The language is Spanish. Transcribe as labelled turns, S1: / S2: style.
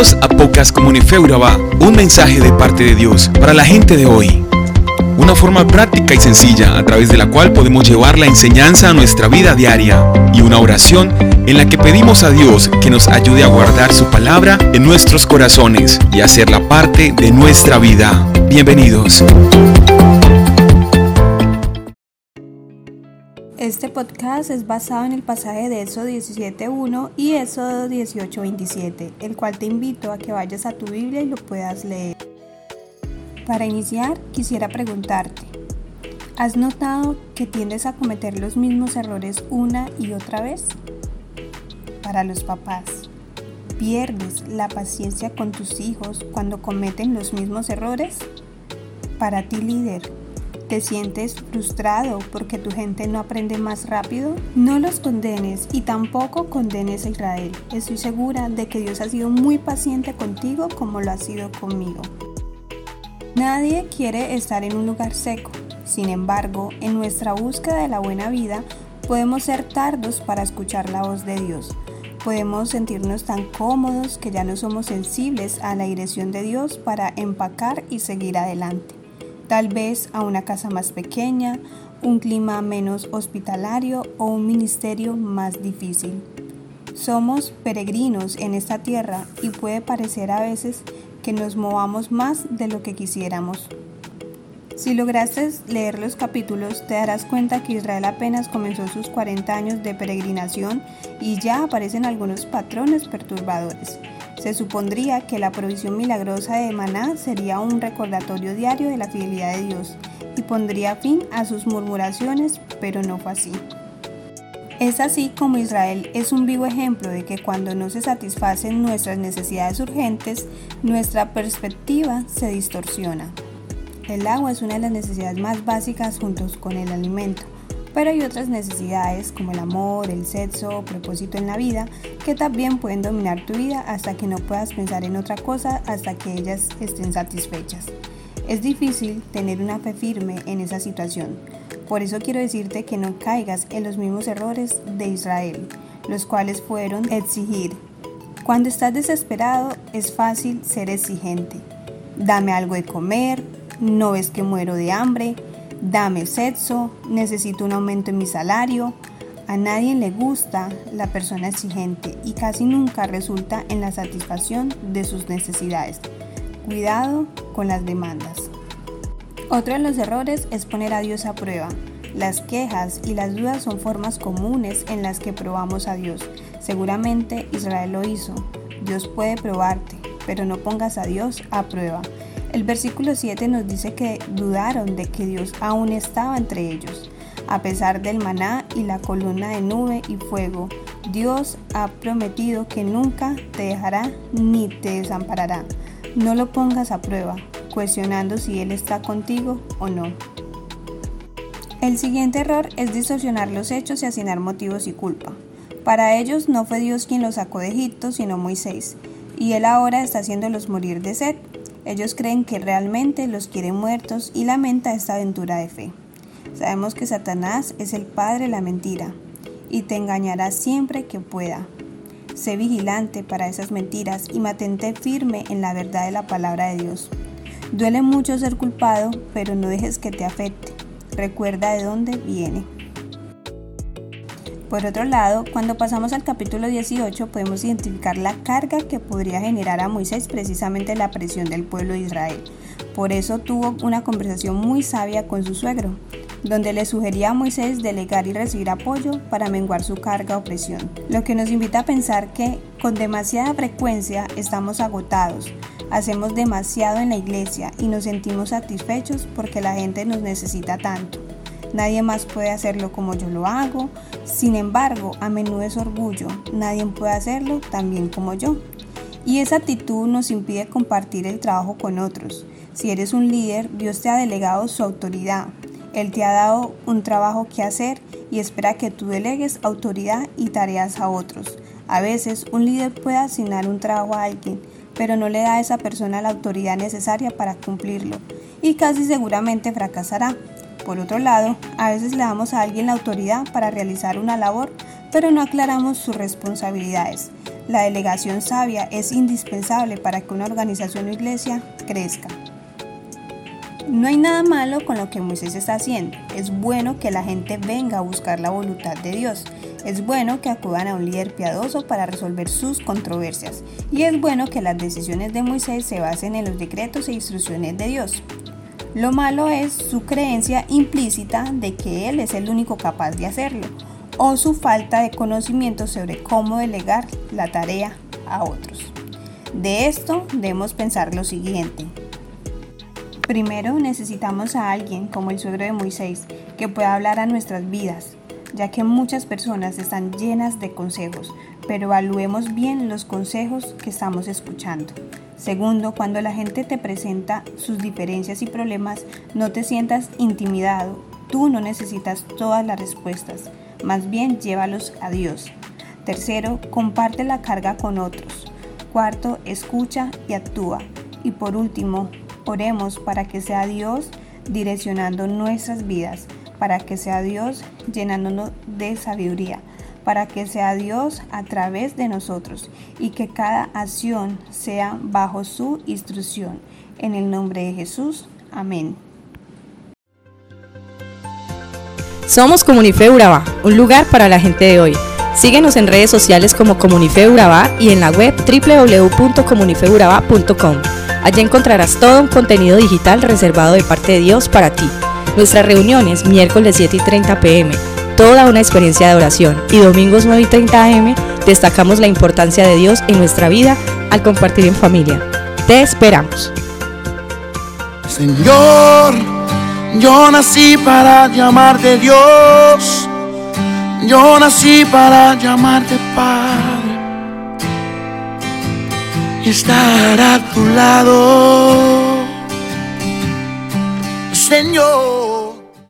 S1: A Pocas Comunifeuraba, un mensaje de parte de Dios para la gente de hoy. Una forma práctica y sencilla a través de la cual podemos llevar la enseñanza a nuestra vida diaria y una oración en la que pedimos a Dios que nos ayude a guardar su palabra en nuestros corazones y hacerla parte de nuestra vida. Bienvenidos.
S2: Este podcast es basado en el pasaje de Éxodo 17.1 y Éxodo 18.27, el cual te invito a que vayas a tu Biblia y lo puedas leer. Para iniciar, quisiera preguntarte, ¿has notado que tiendes a cometer los mismos errores una y otra vez? Para los papás, ¿pierdes la paciencia con tus hijos cuando cometen los mismos errores? Para ti líder, ¿Te sientes frustrado porque tu gente no aprende más rápido? No los condenes y tampoco condenes a Israel. Estoy segura de que Dios ha sido muy paciente contigo como lo ha sido conmigo. Nadie quiere estar en un lugar seco. Sin embargo, en nuestra búsqueda de la buena vida, podemos ser tardos para escuchar la voz de Dios. Podemos sentirnos tan cómodos que ya no somos sensibles a la dirección de Dios para empacar y seguir adelante tal vez a una casa más pequeña, un clima menos hospitalario o un ministerio más difícil. Somos peregrinos en esta tierra y puede parecer a veces que nos movamos más de lo que quisiéramos. Si lograste leer los capítulos, te darás cuenta que Israel apenas comenzó sus 40 años de peregrinación y ya aparecen algunos patrones perturbadores. Se supondría que la provisión milagrosa de Maná sería un recordatorio diario de la fidelidad de Dios y pondría fin a sus murmuraciones, pero no fue así. Es así como Israel es un vivo ejemplo de que cuando no se satisfacen nuestras necesidades urgentes, nuestra perspectiva se distorsiona. El agua es una de las necesidades más básicas juntos con el alimento pero hay otras necesidades como el amor, el sexo propósito en la vida que también pueden dominar tu vida hasta que no puedas pensar en otra cosa hasta que ellas estén satisfechas. Es difícil tener una fe firme en esa situación. Por eso quiero decirte que no caigas en los mismos errores de Israel, los cuales fueron exigir. Cuando estás desesperado es fácil ser exigente. Dame algo de comer, no ves que muero de hambre, dame sexo, necesito un aumento en mi salario. A nadie le gusta la persona exigente y casi nunca resulta en la satisfacción de sus necesidades. Cuidado con las demandas. Otro de los errores es poner a Dios a prueba. Las quejas y las dudas son formas comunes en las que probamos a Dios. Seguramente Israel lo hizo. Dios puede probarte, pero no pongas a Dios a prueba. El versículo 7 nos dice que dudaron de que Dios aún estaba entre ellos. A pesar del maná y la columna de nube y fuego, Dios ha prometido que nunca te dejará ni te desamparará. No lo pongas a prueba, cuestionando si Él está contigo o no. El siguiente error es distorsionar los hechos y asignar motivos y culpa. Para ellos no fue Dios quien los sacó de Egipto, sino Moisés, y Él ahora está haciéndolos morir de sed. Ellos creen que realmente los quiere muertos y lamenta esta aventura de fe. Sabemos que Satanás es el padre de la mentira y te engañará siempre que pueda. Sé vigilante para esas mentiras y mantente firme en la verdad de la palabra de Dios. Duele mucho ser culpado, pero no dejes que te afecte. Recuerda de dónde viene. Por otro lado, cuando pasamos al capítulo 18 podemos identificar la carga que podría generar a Moisés precisamente la presión del pueblo de Israel. Por eso tuvo una conversación muy sabia con su suegro, donde le sugería a Moisés delegar y recibir apoyo para menguar su carga o presión. Lo que nos invita a pensar que con demasiada frecuencia estamos agotados, hacemos demasiado en la iglesia y nos sentimos satisfechos porque la gente nos necesita tanto. Nadie más puede hacerlo como yo lo hago. Sin embargo, a menudo es orgullo. Nadie puede hacerlo tan bien como yo. Y esa actitud nos impide compartir el trabajo con otros. Si eres un líder, Dios te ha delegado su autoridad. Él te ha dado un trabajo que hacer y espera que tú delegues autoridad y tareas a otros. A veces un líder puede asignar un trabajo a alguien, pero no le da a esa persona la autoridad necesaria para cumplirlo y casi seguramente fracasará. Por otro lado, a veces le damos a alguien la autoridad para realizar una labor, pero no aclaramos sus responsabilidades. La delegación sabia es indispensable para que una organización o iglesia crezca. No hay nada malo con lo que Moisés está haciendo. Es bueno que la gente venga a buscar la voluntad de Dios. Es bueno que acudan a un líder piadoso para resolver sus controversias. Y es bueno que las decisiones de Moisés se basen en los decretos e instrucciones de Dios. Lo malo es su creencia implícita de que Él es el único capaz de hacerlo, o su falta de conocimiento sobre cómo delegar la tarea a otros. De esto debemos pensar lo siguiente. Primero necesitamos a alguien como el suegro de Moisés que pueda hablar a nuestras vidas, ya que muchas personas están llenas de consejos, pero evaluemos bien los consejos que estamos escuchando. Segundo, cuando la gente te presenta sus diferencias y problemas, no te sientas intimidado. Tú no necesitas todas las respuestas, más bien llévalos a Dios. Tercero, comparte la carga con otros. Cuarto, escucha y actúa. Y por último, Oremos para que sea Dios direccionando nuestras vidas, para que sea Dios llenándonos de sabiduría, para que sea Dios a través de nosotros y que cada acción sea bajo su instrucción. En el nombre de Jesús, amén.
S3: Somos Comunife Urabá, un lugar para la gente de hoy. Síguenos en redes sociales como Comunife Urabá y en la web www.comunifeurabá.com. Allí encontrarás todo un contenido digital reservado de parte de Dios para ti. Nuestras reuniones miércoles 7 y 30 pm, toda una experiencia de oración y domingos 9 y 30 am destacamos la importancia de Dios en nuestra vida al compartir en familia. Te esperamos.
S4: Señor, yo nací para llamarte Dios, yo nací para llamarte Padre estar a tu lado, Señor.